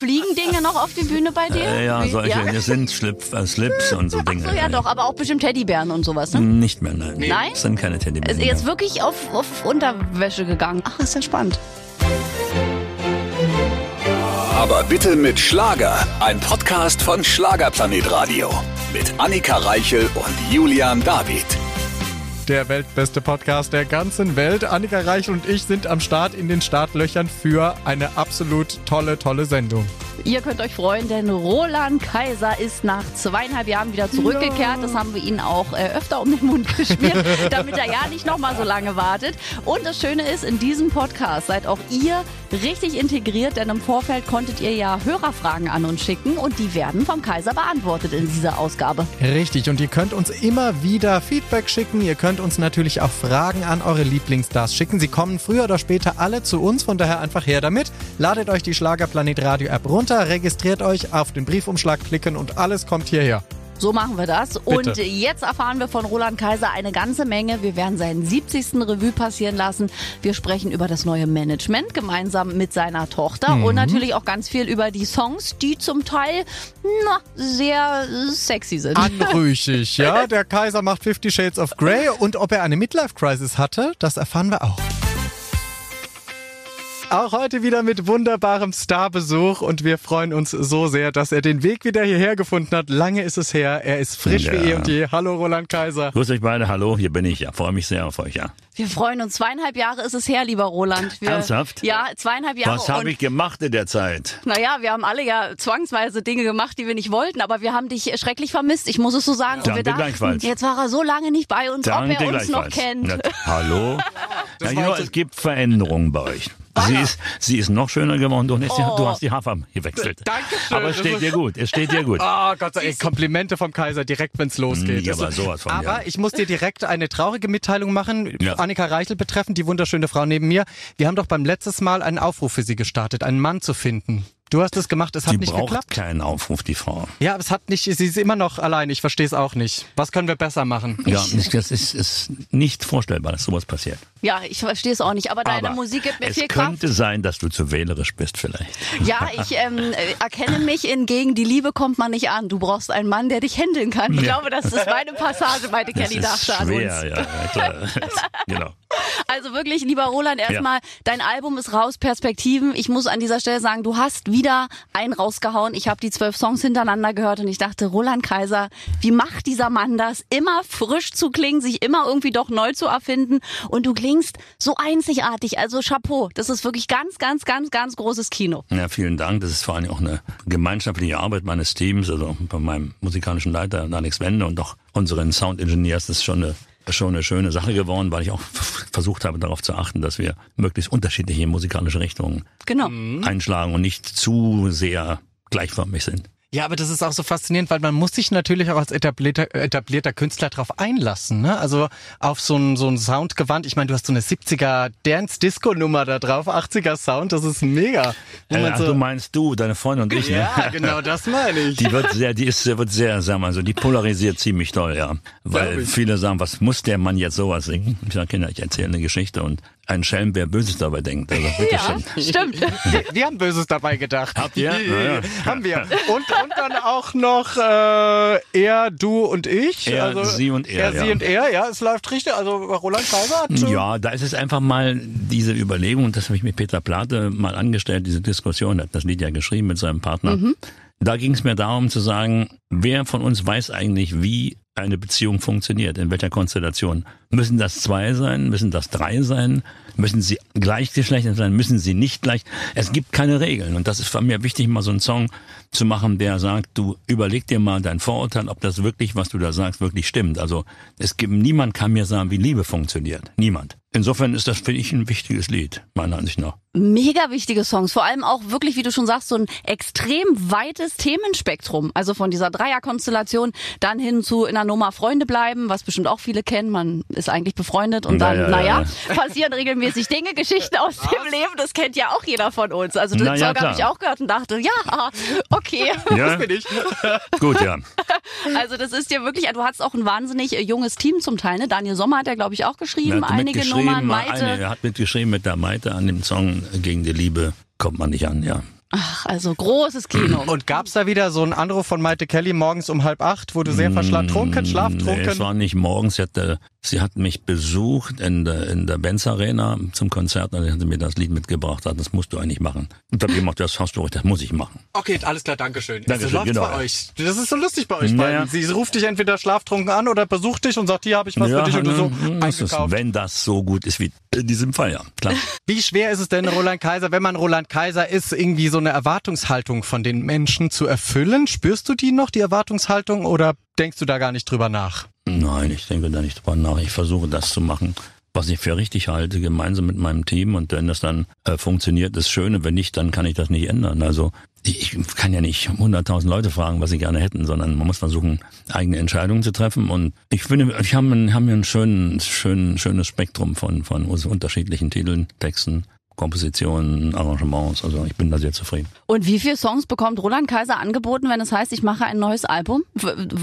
Fliegen Dinge noch auf die Bühne bei dir? Äh, ja, solche, das sind Schlip, äh, Slips und so Dinge. Ach so, ja doch, aber auch bestimmt Teddybären und sowas, ne? Nicht mehr, nein. Nein? Das sind keine Ist Teddybären. jetzt mehr. wirklich auf, auf Unterwäsche gegangen. Ach, ist ja spannend. Aber bitte mit Schlager. Ein Podcast von Schlagerplanet Radio. Mit Annika Reichel und Julian David. Der weltbeste Podcast der ganzen Welt. Annika Reich und ich sind am Start in den Startlöchern für eine absolut tolle, tolle Sendung. Ihr könnt euch freuen, denn Roland Kaiser ist nach zweieinhalb Jahren wieder zurückgekehrt. Das haben wir ihn auch äh, öfter um den Mund geschmiert, damit er ja nicht nochmal so lange wartet. Und das Schöne ist, in diesem Podcast seid auch ihr richtig integriert, denn im Vorfeld konntet ihr ja Hörerfragen an uns schicken und die werden vom Kaiser beantwortet in dieser Ausgabe. Richtig, und ihr könnt uns immer wieder Feedback schicken. Ihr könnt uns natürlich auch Fragen an eure Lieblingsstars schicken. Sie kommen früher oder später alle zu uns, von daher einfach her damit. Ladet euch die Schlagerplanet Radio App runter, registriert euch, auf den Briefumschlag klicken und alles kommt hierher. So machen wir das. Bitte. Und jetzt erfahren wir von Roland Kaiser eine ganze Menge. Wir werden seinen 70. Revue passieren lassen. Wir sprechen über das neue Management gemeinsam mit seiner Tochter Mhm. und natürlich auch ganz viel über die Songs, die zum Teil na, sehr sexy sind. Anrüchig, ja. Der Kaiser macht Fifty Shades of Grey und ob er eine Midlife-Crisis hatte, das erfahren wir auch. Auch heute wieder mit wunderbarem Starbesuch und wir freuen uns so sehr, dass er den Weg wieder hierher gefunden hat. Lange ist es her, er ist frisch Ja. wie eh und je. Hallo Roland Kaiser. Grüßt euch beide, hallo, hier bin ich. Ja, freue mich sehr auf euch, ja. Wir freuen uns. Zweieinhalb Jahre ist es her, lieber Roland. Wir, Ernsthaft? Ja, zweieinhalb Jahre. Was habe ich gemacht in der Zeit? Naja, wir haben alle ja zwangsweise Dinge gemacht, die wir nicht wollten, aber wir haben dich schrecklich vermisst. Ich muss es so sagen. Und Danke wir dachten, gleichfalls. jetzt war er so lange nicht bei uns, ob Danke er uns noch kennt. Na, hallo? Ja, genau, es gibt Veränderungen bei euch. Sie ist, sie ist noch schöner geworden jetzt, Oh. du hast die Haarfarben gewechselt. Dankeschön. Aber es steht dir gut, es steht dir gut. Oh Gott sei Dank, Komplimente vom Kaiser direkt, wenn's losgeht. Ja, Das aber sowas von, aber ja. ich muss dir direkt eine traurige Mitteilung machen, Ja. Annika Reichel betreffend, die wunderschöne Frau neben mir. Wir haben doch beim letztes Mal einen Aufruf für sie gestartet, einen Mann zu finden. Du hast es gemacht, es hat Die nicht braucht geklappt. keinen Aufruf, die Frau. Ja, aber es hat nicht, sie ist immer noch allein, ich verstehe es auch nicht. Was können wir besser machen? Ja, das ist, ist nicht vorstellbar, dass sowas passiert. Ja, ich verstehe es auch nicht, aber deine Aber Musik gibt mir es viel Kraft. könnte sein, dass du zu wählerisch bist vielleicht. Ja, ich ähm, äh, erkenne mich in gegen die Liebe kommt man nicht an. Du brauchst einen Mann, der dich händeln kann. Ich glaube, das ist meine Passage, meine ist dachte an uns. ja, ja, klar. genau. Also wirklich, lieber Roland, erstmal, dein Album ist raus, Perspektiven. Ich muss an dieser Stelle sagen, du hast wieder einen rausgehauen. Ich habe die zwölf Songs hintereinander gehört und ich dachte, Roland Kaiser, wie macht dieser Mann das? Immer frisch zu klingen, sich immer irgendwie doch neu zu erfinden. Und du klingst so einzigartig. Also Chapeau. Das ist wirklich ganz, ganz, ganz, ganz großes Kino. Ja, vielen Dank. Das ist vor allem auch eine gemeinschaftliche Arbeit meines Teams, also bei meinem musikalischen Leiter Alex Wende und auch unseren Sound Engineers. Das ist schon eine, schon eine schöne Sache geworden, weil ich auch versucht habe, darauf zu achten, dass wir möglichst unterschiedliche musikalische Richtungen Genau. einschlagen und nicht zu sehr gleichförmig sind. Ja, aber das ist auch so faszinierend, weil man muss sich natürlich auch als etablierter, etablierter Künstler darauf einlassen, ne? Also auf so ein so ein Soundgewand. Ich meine, du hast so eine 70er Dance-Disco-Nummer da drauf, 80er Sound, das ist mega. Äh, ach, so, du meinst du, deine Freundin und ich, ne? ja, genau, das meine ich. Die wird sehr, die ist, wird sehr, sagen wir mal so, die polarisiert ziemlich toll, ja. Weil viele sagen, was muss der Mann jetzt sowas singen? Ich sage, Kinder, ich erzähle eine Geschichte und ein Schelm, wer Böses dabei denkt. Also, Ja, schön. stimmt. Wir, haben Böses dabei gedacht. Habt ihr? Ja, ja. Haben wir. Und, und dann auch noch äh, er, du und ich. Er, sie und er, Er, sie ja. und er, ja, es läuft richtig. Also Roland Kaiser hat Ja, da ist es einfach mal diese Überlegung, und das habe ich mit Peter Plate mal angestellt, diese Diskussion, hat das Lied ja geschrieben mit seinem Partner. Mhm. Da ging es mir darum zu sagen, wer von uns weiß eigentlich, wie eine Beziehung funktioniert, in welcher Konstellation. Müssen das zwei sein? Müssen das drei sein? Müssen sie gleichgeschlechtlich sein? Müssen sie nicht gleich? Es gibt keine Regeln. Und das ist für mich wichtig, mal so einen Song zu machen, der sagt, du überleg dir mal dein Vorurteil, ob das wirklich, was du da sagst, wirklich stimmt. Also es gibt, niemand kann mir sagen, wie Liebe funktioniert. Niemand. Insofern ist das, finde ich, ein wichtiges Lied, meiner Ansicht nach. Mega wichtige Songs. Vor allem auch wirklich, wie du schon sagst, so ein extrem weites Themenspektrum. Also von dieser Dreierkonstellation dann hin zu in einer Nummer Freunde bleiben, was bestimmt auch viele kennen. Man ist eigentlich befreundet und dann, ja, naja, ja, passieren regelmäßig Dinge, Geschichten aus dem Leben. Das kennt ja auch jeder von uns. Also den Na ja, Song habe ich auch gehört und dachte, ja, okay. Ja, bin ich. gut, ja. Also das ist ja wirklich, du hast auch ein wahnsinnig junges Team zum Teil. Ne? Daniel Sommer hat ja, glaube ich, auch geschrieben. Einige mitgeschrieben, Nummern, Maite. Eine, er hat mitgeschrieben mit der Maite an dem Song Gegen die Liebe kommt man nicht an, ja. Ach, also großes Kino. Und gab's da wieder so einen Anruf von Maite Kelly morgens um halb acht, wo du sehr verschlafen, schlaftrunken? Nee, es war nicht morgens. Sie, hatte, sie hat mich besucht in der, in der Benz Arena zum Konzert und hat mir das Lied mitgebracht. Hat, das musst du eigentlich machen. Und dann gemacht, das hast du recht, das muss ich machen. Okay, alles klar, Dankeschön. Dankeschön, so läuft's genau. bei euch. Das ist so lustig bei euch Ja, beiden. ja. Sie ruft dich entweder schlaftrunken an oder besucht dich und sagt, hier habe ich was für dich und du so ne, das ist, wenn das so gut ist wie in diesem Fall, ja. Klar. Wie schwer ist es denn, Roland Kaiser, wenn man Roland Kaiser ist, irgendwie so eine Erwartungshaltung von den Menschen zu erfüllen? Spürst du die noch, die Erwartungshaltung, oder denkst du da gar nicht drüber nach? Nein, ich denke da nicht drüber nach. Ich versuche das zu machen, was ich für richtig halte, gemeinsam mit meinem Team. Und wenn das dann äh, funktioniert, ist schön. Wenn nicht, dann kann ich das nicht ändern. Also ich, kann ja nicht 100.000 Leute fragen, was sie gerne hätten, sondern man muss versuchen, eigene Entscheidungen zu treffen. Und ich finde, ich habe ein, haben ein schön, schön, schönes Spektrum von, von unterschiedlichen Titeln, Texten. Kompositionen, Arrangements, also ich bin da sehr zufrieden. Und wie viele Songs bekommt Roland Kaiser angeboten, wenn es heißt, ich mache ein neues Album?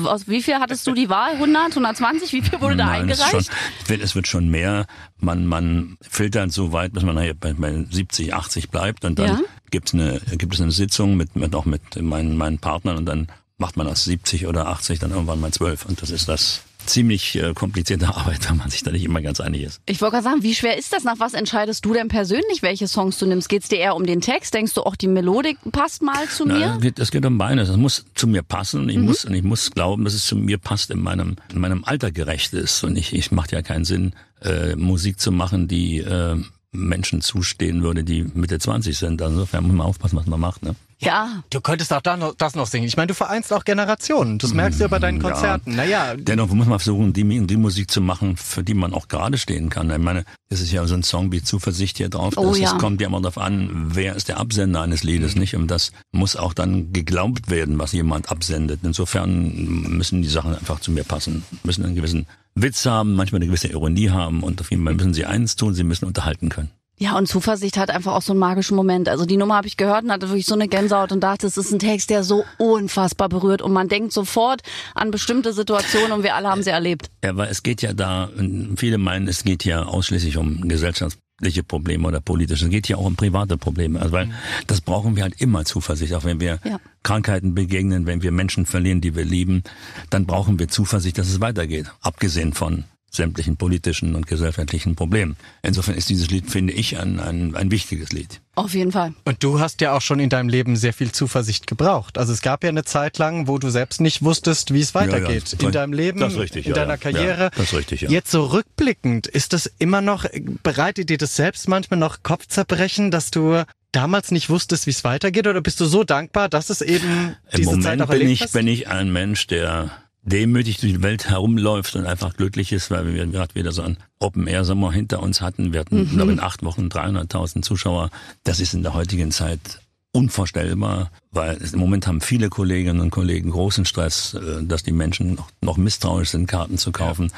Aus wie viel hattest du die Wahl? 100, 120? Wie viel wurde da Nein, ist eingereicht? Schon, es, wird, es wird schon mehr. Man, man filtert so weit, bis man bei, bei 70, 80 bleibt und dann Ja. gibt's eine, gibt es eine Sitzung mit, mit auch mit meinen, meinen Partnern und dann macht man aus 70 oder 80 dann irgendwann mal 12 und das ist das ziemlich äh, komplizierte Arbeit, wenn man sich da nicht immer ganz einig ist. Ich wollte gerade sagen, wie schwer ist das? Nach was entscheidest du denn persönlich, welche Songs du nimmst? Geht's dir eher um den Text? Denkst du auch, die Melodik passt mal zu Nein, mir? es geht, es geht um beides. Es muss zu mir passen. Mhm. Ich muss und ich muss glauben, dass es zu mir passt, in meinem in meinem Alter gerecht ist. Und ich ich macht ja keinen Sinn, äh, Musik zu machen, die äh, Menschen zustehen würde, die Mitte 20 sind. Also insofern muss man aufpassen, was man macht. Ne? Ja. Du könntest auch da noch, das noch singen. Ich meine, du vereinst auch Generationen. Das merkst du ja bei deinen Ja. Konzerten. Naja, Dennoch muss man versuchen, die, die Musik zu machen, für die man auch gerade stehen kann. Ich meine, es ist ja so ein Song wie Zuversicht hier drauf. Oh das, ja. Es kommt ja immer darauf an, wer ist der Absender eines Liedes, nicht? Und das muss auch dann geglaubt werden, was jemand absendet. Insofern müssen die Sachen einfach zu mir passen, müssen einen gewissen Witz haben, manchmal eine gewisse Ironie haben und auf jeden Fall müssen sie eins tun, sie müssen unterhalten können. Ja, und Zuversicht hat einfach auch so einen magischen Moment. Also die Nummer habe ich gehört und hatte wirklich so eine Gänsehaut und dachte, es ist ein Text, der so unfassbar berührt und man denkt sofort an bestimmte Situationen und wir alle haben sie erlebt. Ja, weil es geht ja da, viele meinen, es geht ja ausschließlich um gesellschaftliche Probleme oder politische. Es geht ja auch um private Probleme. Also weil das brauchen wir halt immer Zuversicht, auch wenn wir Ja. Krankheiten begegnen, wenn wir Menschen verlieren, die wir lieben, dann brauchen wir Zuversicht, dass es weitergeht. Abgesehen von sämtlichen politischen und gesellschaftlichen Problemen. Insofern ist dieses Lied, finde ich, ein, ein, ein wichtiges Lied. Auf jeden Fall. Und du hast ja auch schon in deinem Leben sehr viel Zuversicht gebraucht. Also es gab ja eine Zeit lang, wo du selbst nicht wusstest, wie es weitergeht. Ja, ja. in deinem Leben, richtig, in ja, deiner ja. Karriere. Ja, das ist richtig, ja. Jetzt so rückblickend, ist das immer noch, bereitet dir das selbst manchmal noch Kopfzerbrechen, dass du damals nicht wusstest, wie es weitergeht? Oder bist du so dankbar, dass es eben Im diese Moment Zeit auch bin erlebt ich, hast? bin ich ein Mensch, der demütig durch die Welt herumläuft und einfach glücklich ist, weil wir gerade wieder so einen Open-Air-Sommer hinter uns hatten. Wir hatten, glaube in acht Wochen 300.000 Zuschauer. Das ist in der heutigen Zeit unvorstellbar, weil im Moment haben viele Kolleginnen und Kollegen großen Stress, äh, dass die Menschen noch, noch misstrauisch sind, Karten zu kaufen.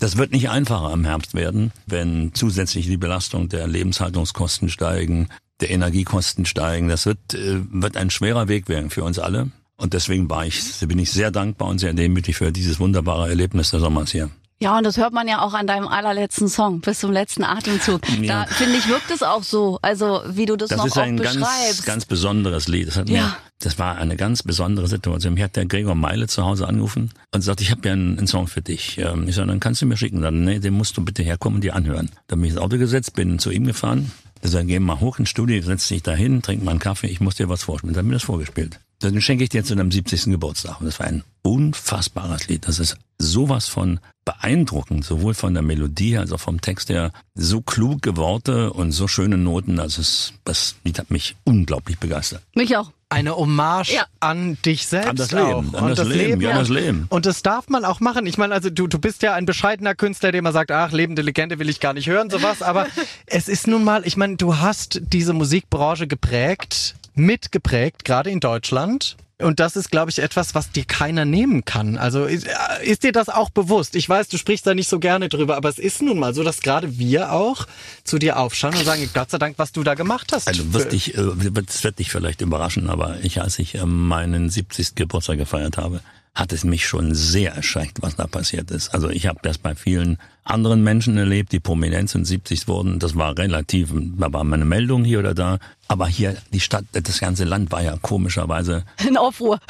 Das wird nicht einfacher im Herbst werden, wenn zusätzlich die Belastung der Lebenshaltungskosten steigen, der Energiekosten steigen. Das wird, äh, wird ein schwerer Weg werden für uns alle. Und deswegen war ich, bin ich sehr dankbar und sehr demütig für dieses wunderbare Erlebnis des Sommers hier. Ja, und das hört man ja auch an deinem allerletzten Song, bis zum letzten Atemzug. Ja. Da finde ich, wirkt es auch so. Also, wie du das, Das noch ist ein ganz, beschreibst. ganz besonderes Lied. Das, hat Ja. mir, das war eine ganz besondere Situation. Mir hat der Gregor Meile zu Hause angerufen und sagt, ich habe ja einen, einen Song für dich. Ähm, Ich sage, dann kannst du mir schicken. Dann, nee, den musst du bitte herkommen und dir anhören. Dann bin ich ins Auto gesetzt, bin zu ihm gefahren. Er sagt, geh mal hoch ins Studio, setz dich da hin, trink mal einen Kaffee, ich muss dir was vorspielen. Dann hat mir das vorgespielt. Dann schenke ich dir zu deinem 70. Geburtstag. Und das war ein unfassbares Lied. Das ist sowas von beeindruckend, sowohl von der Melodie als auch vom Text her. So kluge Worte und so schöne Noten. Also es, das Lied hat mich unglaublich begeistert. Mich auch. Eine Hommage Ja. an dich selbst An das Leben, auch. an und das Leben, ja, und, das Leben. Und das darf man auch machen. Ich meine, also du, du bist ja ein bescheidener Künstler, der immer sagt, ach, lebende Legende will ich gar nicht hören, sowas. Aber es ist nun mal, ich meine, du hast diese Musikbranche geprägt, mitgeprägt, gerade in Deutschland. Und das ist, glaube ich, etwas, was dir keiner nehmen kann. Also ist, äh, ist dir das auch bewusst? Ich weiß, du sprichst da nicht so gerne drüber, aber es ist nun mal so, dass gerade wir auch zu dir aufschauen und sagen, Gott sei Dank, was du da gemacht hast. Also wirst dich, äh, das wird dich vielleicht überraschen, aber ich, als ich äh, meinen 70. Geburtstag gefeiert habe, hat es mich schon sehr erschreckt, was da passiert ist. Also ich habe das bei vielen anderen Menschen erlebt, die Prominenz und 70 wurden. Das war relativ, da war meine Meldung hier oder da. Aber hier, die Stadt, das ganze Land war ja komischerweise. In Aufruhr.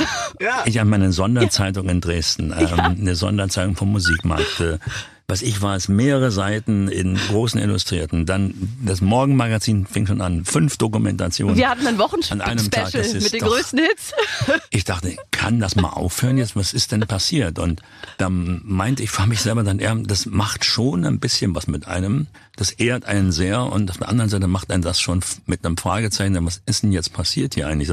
Ja. Ich habe meine Sonderzeitung in Dresden, ähm, ja. eine Sonderzeitung vom Musikmarkt. Äh, was ich war es, mehrere Seiten in großen Illustrierten. Dann das Morgenmagazin fing schon an, fünf Dokumentationen. Wir hatten ein Wochenspecial mit den doch, größten Hits. ich dachte, kann das mal aufhören jetzt? Was ist denn passiert? Und dann meinte ich, frage mich selber dann, eher, das macht schon ein bisschen was mit einem. Das ehrt einen sehr und auf der anderen Seite macht einen das schon mit einem Fragezeichen, was ist denn jetzt passiert hier eigentlich?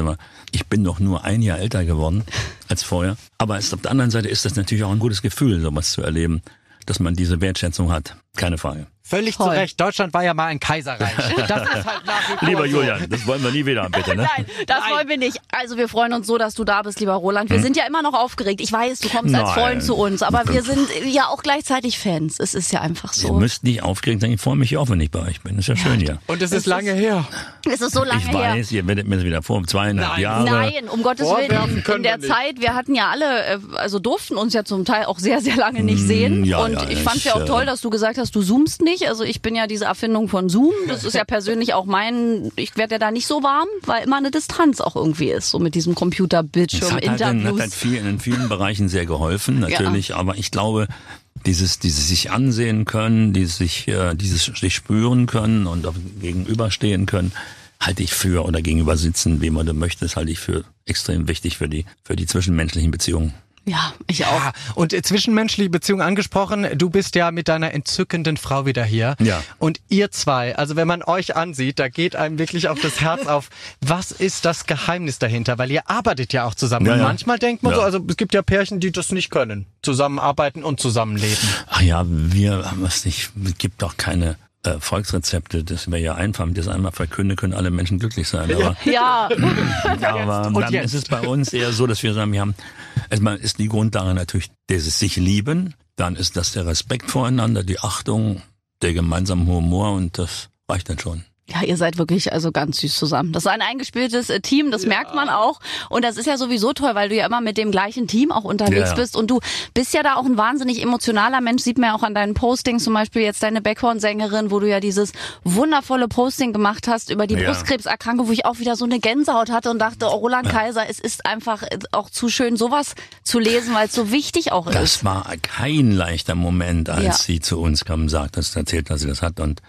Ich bin doch nur ein Jahr älter geworden als vorher. Aber auf der anderen Seite ist das natürlich auch ein gutes Gefühl, sowas zu erleben dass man diese Wertschätzung hat. Keine Frage. Völlig Toll. zu Recht. Deutschland war ja mal ein Kaiserreich. Das ist halt nach wie vor Lieber. Julian, das wollen wir nie wieder haben, bitte, ne? Nein, das Nein. wollen wir nicht. Also wir freuen uns so, dass du da bist, lieber Roland. Wir hm. sind ja immer noch aufgeregt. Ich weiß, du kommst Nein. als Freund zu uns, aber wir sind ja auch gleichzeitig Fans. Es ist ja einfach so. Ihr müsst nicht aufgeregt sein. Ich freue mich auch, wenn ich bei euch bin. Das ist ja, ja. schön hier. Und es ist lange her. Es ist so lange ich her. Ich weiß, ihr werdet mir das wieder vor zweieinhalb Nein. Jahre. Nein, um Gottes Willen. In der Zeit, wir hatten ja alle, äh, also durften uns ja zum Teil auch sehr, sehr lange nicht hm, sehen. Ja, und ich fand es ja auch toll, dass du gesagt hast, du zoomst nicht. Also ich bin ja diese Erfindung von Zoom. Das ist ja persönlich auch mein, ich werde ja da nicht so warm, weil immer eine Distanz auch irgendwie ist, so mit diesem Computerbildschirm, Interviews. Hat halt, hat halt viel, in vielen Bereichen sehr geholfen, natürlich, ja. aber ich glaube, dieses, dieses sich ansehen können, dieses sich, äh, dieses sich spüren können und gegenüberstehen können, halte ich für oder gegenüber sitzen, wie man du möchtest, halte ich für extrem wichtig für die, für die zwischenmenschlichen Beziehungen. Ja, ich auch. Ja, und zwischenmenschliche Beziehung angesprochen, du bist ja mit deiner entzückenden Frau wieder hier. Ja. Und ihr zwei, also wenn man euch ansieht, da geht einem wirklich auf das Herz auf. Was ist das Geheimnis dahinter? Weil ihr arbeitet ja auch zusammen. Ja, und manchmal denkt man ja. so, also es gibt ja Pärchen, die das nicht können. Zusammenarbeiten und zusammenleben. Ach ja, wir haben es nicht, es gibt doch keine äh, Volksrezepte, das wäre ja einfach, wenn ich das einmal verkünde, können alle Menschen glücklich sein. Aber, ja. aber dann ist es bei uns eher so, dass wir sagen, wir haben, erstmal ist die Grundlage natürlich dieses sich lieben, dann ist das der Respekt voreinander, die Achtung, der gemeinsame Humor und das reicht dann schon. Ja, ihr seid wirklich also ganz süß zusammen. Das ist ein eingespieltes äh, Team, das ja. merkt man auch. Und das ist ja sowieso toll, weil du ja immer mit dem gleichen Team auch unterwegs ja. bist. Und du bist ja da auch ein wahnsinnig emotionaler Mensch. Sieht man ja auch an deinen Postings, zum Beispiel jetzt deine Backhorn-Sängerin, wo du ja dieses wundervolle Posting gemacht hast über die ja. Brustkrebserkrankung, wo ich auch wieder so eine Gänsehaut hatte und dachte, oh, Roland Kaiser, es ist einfach auch zu schön, sowas zu lesen, weil es so wichtig auch das ist. Das war kein leichter Moment, als sie zu uns kam und sagt, dass erzählt, dass sie das hat. Und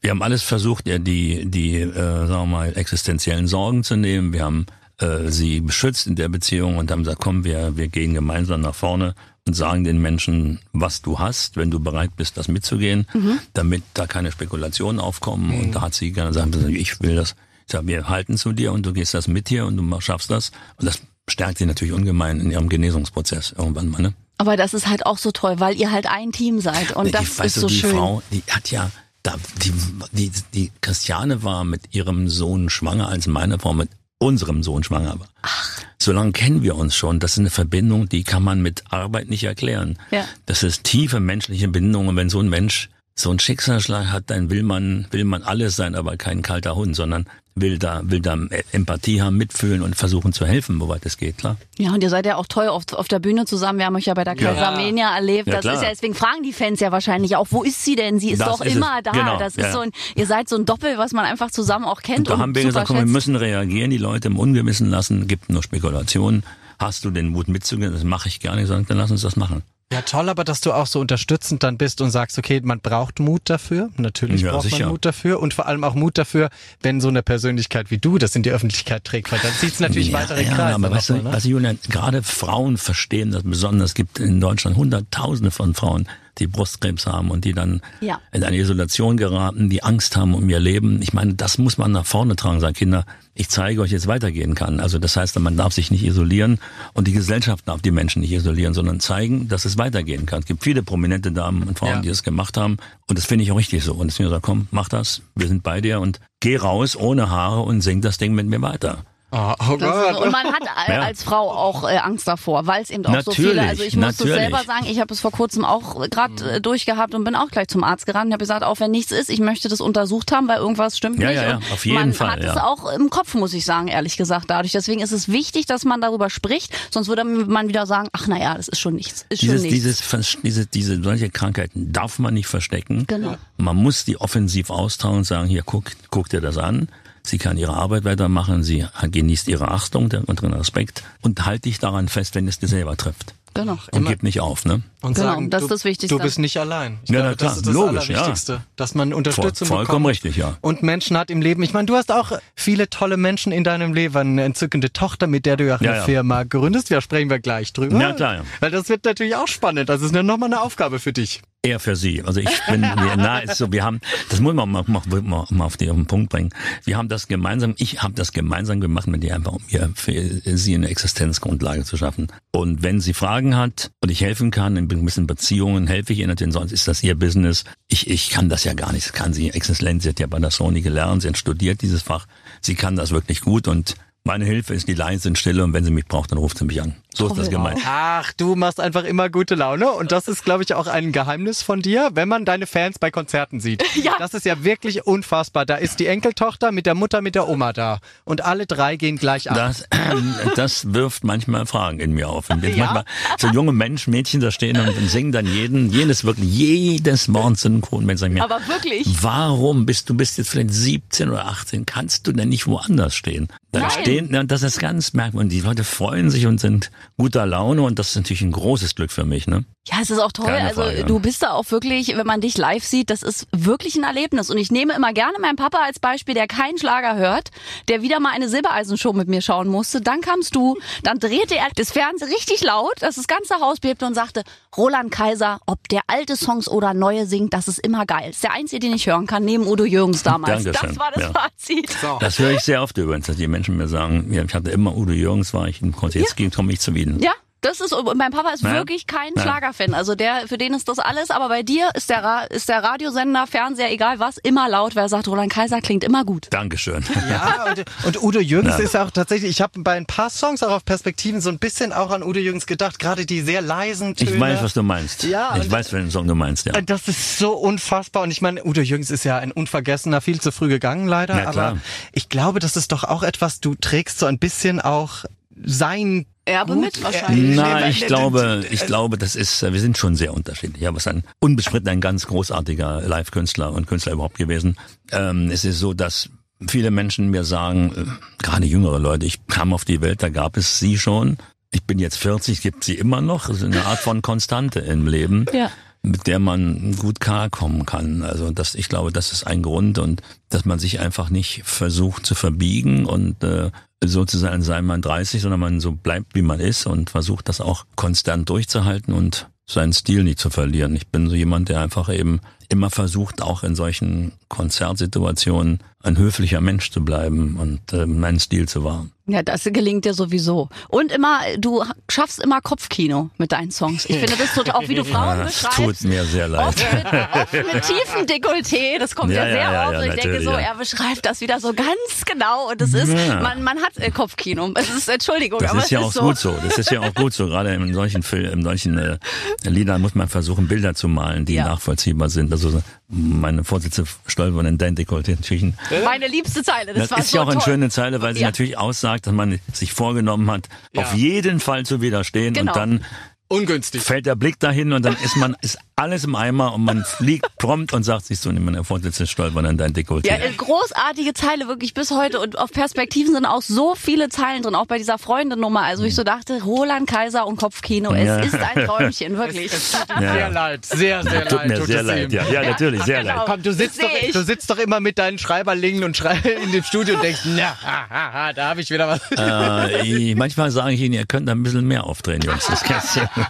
wir haben alles versucht, ihr die die, die äh, sagen wir mal, existenziellen Sorgen zu nehmen. Wir haben äh, sie beschützt in der Beziehung und haben gesagt, komm, wir, wir gehen gemeinsam nach vorne und sagen den Menschen, was du hast, wenn du bereit bist, das mitzugehen, mhm. damit da keine Spekulationen aufkommen. Mhm. Und da hat sie gerne gesagt, ich will das. Ich sage, wir halten zu dir und du gehst das mit hier und du schaffst das. Und das stärkt sie natürlich ungemein in ihrem Genesungsprozess irgendwann mal. Ne? Aber das ist halt auch so toll, weil ihr halt ein Team seid und das weißt ist so die schön. Frau, die hat ja da, die, die, die Christiane war mit ihrem Sohn schwanger, als meine Frau mit unserem Sohn schwanger war. Ach. So lange kennen wir uns schon. Das ist eine Verbindung, die kann man mit Arbeit nicht erklären. Ja. Das ist tiefe menschliche Bindung. Und wenn so ein Mensch so einen Schicksalsschlag hat, dann will man, will man alles sein, aber kein kalter Hund, sondern will da, will da Empathie haben, mitfühlen und versuchen zu helfen, woweit es geht, klar. Ja, und ihr seid ja auch toll auf, auf der Bühne zusammen. Wir haben euch ja bei der Kaisermania ja. erlebt. Ja, das klar. ist ja, deswegen fragen die Fans ja wahrscheinlich auch, wo ist sie denn? Sie ist das doch ist immer es. da. Genau. Das ist ja. so ein, ihr seid so ein Doppel, was man einfach zusammen auch kennt. Und da und haben wir gesagt, komm, wir müssen reagieren, die Leute im Ungewissen lassen, gibt nur Spekulationen. Hast du den Mut mitzugehen? Das mache ich gerne. Sage, dann lass uns das machen. Ja, toll, aber dass du auch so unterstützend dann bist und sagst, okay, man braucht Mut dafür. Natürlich ja, braucht sicher. man Mut dafür und vor allem auch Mut dafür, wenn so eine Persönlichkeit wie du das in die Öffentlichkeit trägt, weil dann zieht es natürlich ja, weitere ja, Kreise. Aber weißt du, ne? weißt du, Julian, gerade Frauen verstehen das besonders. Es gibt in Deutschland Hunderttausende von Frauen, die Brustkrebs haben und die dann ja. in eine Isolation geraten, die Angst haben um ihr Leben. Ich meine, das muss man nach vorne tragen, sagen Kinder, ich zeige euch jetzt weitergehen kann. Also das heißt, man darf sich nicht isolieren und die Gesellschaft darf die Menschen nicht isolieren, sondern zeigen, dass es weitergehen kann. Es gibt viele prominente Damen und Frauen, ja. die das gemacht haben und das finde ich auch richtig so. Und deswegen sagt, komm, mach das, wir sind bei dir und geh raus ohne Haare und sing das Ding mit mir weiter. Oh, oh Gott. und man hat ja. als Frau auch äh, Angst davor, weil es eben auch natürlich, so viele, also ich muss natürlich. es selber sagen, ich habe es vor kurzem auch gerade äh, durchgehabt und bin auch gleich zum Arzt gerannt und habe gesagt, auch wenn nichts ist, ich möchte das untersucht haben, weil irgendwas stimmt ja, nicht. Ja, ja, auf jeden man Fall. hat ja. es auch im Kopf, muss ich sagen, ehrlich gesagt, dadurch. Deswegen ist es wichtig, dass man darüber spricht, sonst würde man wieder sagen, ach naja, das ist schon nichts. Ist dieses, schon nichts. Dieses, diese, diese, solche Krankheiten darf man nicht verstecken. Genau. Man muss die offensiv austrauen und sagen, hier, guck, guck dir das an. Sie kann ihre Arbeit weitermachen, sie genießt ihre Achtung und den Respekt und halt dich daran fest, wenn es dir selber trifft. Genau. Und gib nicht auf, ne? Und Genau, sagen, das du, ist das Wichtigste. Du bist nicht allein. Ich Ja, glaube, na klar, das ist das logisch, ja. Allerwichtigste, dass man Unterstützung Voll, vollkommen bekommt. richtig, ja. Und Menschen hat im Leben. Ich meine, du hast auch viele tolle Menschen in deinem Leben. Eine entzückende Tochter, mit der du ja auch Ja, eine ja. Firma gründest. Da sprechen wir gleich drüber. Ja, klar, ja. Weil das wird natürlich auch spannend. Das ist nochmal eine Aufgabe für dich. Eher für sie. Also ich bin, na, ist so, wir haben, das muss man mal, mal, mal, mal auf den Punkt bringen. Wir haben das gemeinsam, ich habe das gemeinsam gemacht mit ihr einfach, um ihr, für sie eine Existenzgrundlage zu schaffen. Und wenn sie Fragen hat und ich helfen kann in gewissen Beziehungen, helfe ich ihr natürlich, sonst ist das ihr Business. Ich, ich kann das ja gar nicht. Das kann sie exzellent. Sie hat ja bei der Sony gelernt, sie hat studiert dieses Fach. Sie kann das wirklich gut und meine Hilfe ist die leise Stille und wenn sie mich braucht, dann ruft sie mich an. So ist das Oh, gemeint. Ach, du machst einfach immer gute Laune. Und das ist, glaube ich, auch ein Geheimnis von dir, wenn man deine Fans bei Konzerten sieht. Ja. Das ist ja wirklich unfassbar. Da ist die Enkeltochter mit der Mutter, mit der Oma da. Und alle drei gehen gleich ab. Das, das wirft manchmal Fragen in mir auf. Und manchmal so junge Menschen, Mädchen da stehen und, singen dann jeden, jedes wirklich, jedes Wort synchron. Wenn sie sagen mir, Aber wirklich. warum bist du bist jetzt vielleicht 17 oder 18, kannst du denn nicht woanders stehen? Dann Nein. stehen, ja, das ist ganz merkwürdig. Und die Leute freuen sich und sind guter Laune und das ist natürlich ein großes Glück für mich, ne? Ja, es ist auch toll. Keine also Frage. du bist da auch wirklich, wenn man dich live sieht, das ist wirklich ein Erlebnis. Und ich nehme immer gerne meinen Papa als Beispiel, der keinen Schlager hört, der wieder mal eine Silbereisenshow mit mir schauen musste. Dann kamst du, dann drehte er das Fernsehen richtig laut, dass das ganze Haus bebte und sagte, Roland Kaiser, ob der alte Songs oder neue singt, das ist immer geil. Das ist der einzige, den ich hören kann, neben Udo Jürgens damals. Dankeschön. Das war das Ja. Fazit. Das höre ich sehr oft übrigens, dass die Menschen mir sagen, ja, ich hatte immer Udo Jürgens, war ich im Konzert, jetzt komme ich zu Ihnen. Ja. Das ist, und mein Papa ist Ja. wirklich kein Ja. Schlagerfan. Also der, für den ist das alles, aber bei dir ist der, Ra ist der Radiosender, Fernseher, egal was, immer laut, weil er sagt, Roland Kaiser klingt immer gut. Dankeschön. Ja, und, und Udo Jürgens Ja. ist auch tatsächlich, ich habe bei ein paar Songs auch auf Perspektiven so ein bisschen auch an Udo Jürgens gedacht, gerade die sehr leisen Töne. Ich weiß, was du meinst. Ja, ich weiß, welchen Song du meinst, ja. Das ist so unfassbar. Und ich meine, Udo Jürgens ist ja ein Unvergessener, viel zu früh gegangen leider. Ja, klar. aber ich glaube, das ist doch auch etwas, du trägst so ein bisschen auch sein Erbe Gut, mit wahrscheinlich. äh, Na, Nee, ich glaube, ich glaube, das ist, äh, wir sind schon sehr unterschiedlich. Aber es ist ein unbestritten ein ganz großartiger Live-Künstler und Künstler überhaupt gewesen. Ähm, es ist so, dass viele Menschen mir sagen, äh, gerade jüngere Leute, ich kam auf die Welt, da gab es sie schon. Ich bin jetzt 40, gibt sie immer noch. Das ist eine Art von Konstante im Leben. Ja. mit der man gut klarkommen kann. Also das, ich glaube, das ist ein Grund und dass man sich einfach nicht versucht zu verbiegen und äh, sozusagen sei man 30, sondern man so bleibt, wie man ist und versucht das auch konstant durchzuhalten und seinen Stil nicht zu verlieren. Ich bin so jemand, der einfach eben immer versucht, auch in solchen Konzertsituationen ein höflicher Mensch zu bleiben und äh, meinen Stil zu wahren. Ja, das gelingt dir sowieso. Und immer, du schaffst immer Kopfkino mit deinen Songs. Ich finde das total, auch wie du Frauen Ja, beschreibst. tut mir sehr leid. Oft mit, oft mit tiefem Dekolleté, das kommt ja, Ja, sehr ja, oft. ja, ich denke so, er beschreibt das wieder so ganz genau. Und es ist, man, man hat äh, Kopfkino. Es ist, Entschuldigung, Das aber ist ja ist auch so. gut so. Das ist ja auch gut so. Gerade in solchen Fil in solchen äh, Liedern muss man versuchen, Bilder zu malen, die nachvollziehbar sind. Also meine Vorsätze stolpern in dein Dekolleté-Tüchen. Meine liebste Zeile. Das, Das war ist so ja auch eine toll. schöne Zeile, weil sie Ja. natürlich aussagt, dass man sich vorgenommen hat, auf jeden Fall zu widerstehen Genau. und dann ungünstig. fällt der Blick dahin und dann ist man ist alles im Eimer und man fliegt prompt und sagt sich so, meine Vorsätze stolpern in dein Dekolleté. Ja, großartige Zeile wirklich bis heute und auf Perspektiven sind auch so viele Zeilen drin, auch bei dieser Freundennummer. Also ich so dachte, Roland Kaiser und Kopfkino, es Ja. ist ein Träumchen, wirklich. Ja. Sehr leid, sehr, sehr Tut leid. mir tut sehr es leid. Ja, ja, natürlich, sehr genau. leid. Komm, du sitzt, doch, du sitzt doch immer mit deinen Schreiberlingen und schrei in dem Studio und denkst, na, ha, ha, ha, da habe ich wieder was. Äh, ich- manchmal sage ich Ihnen, ihr könnt ein bisschen mehr aufdrehen, Jungs. Das du.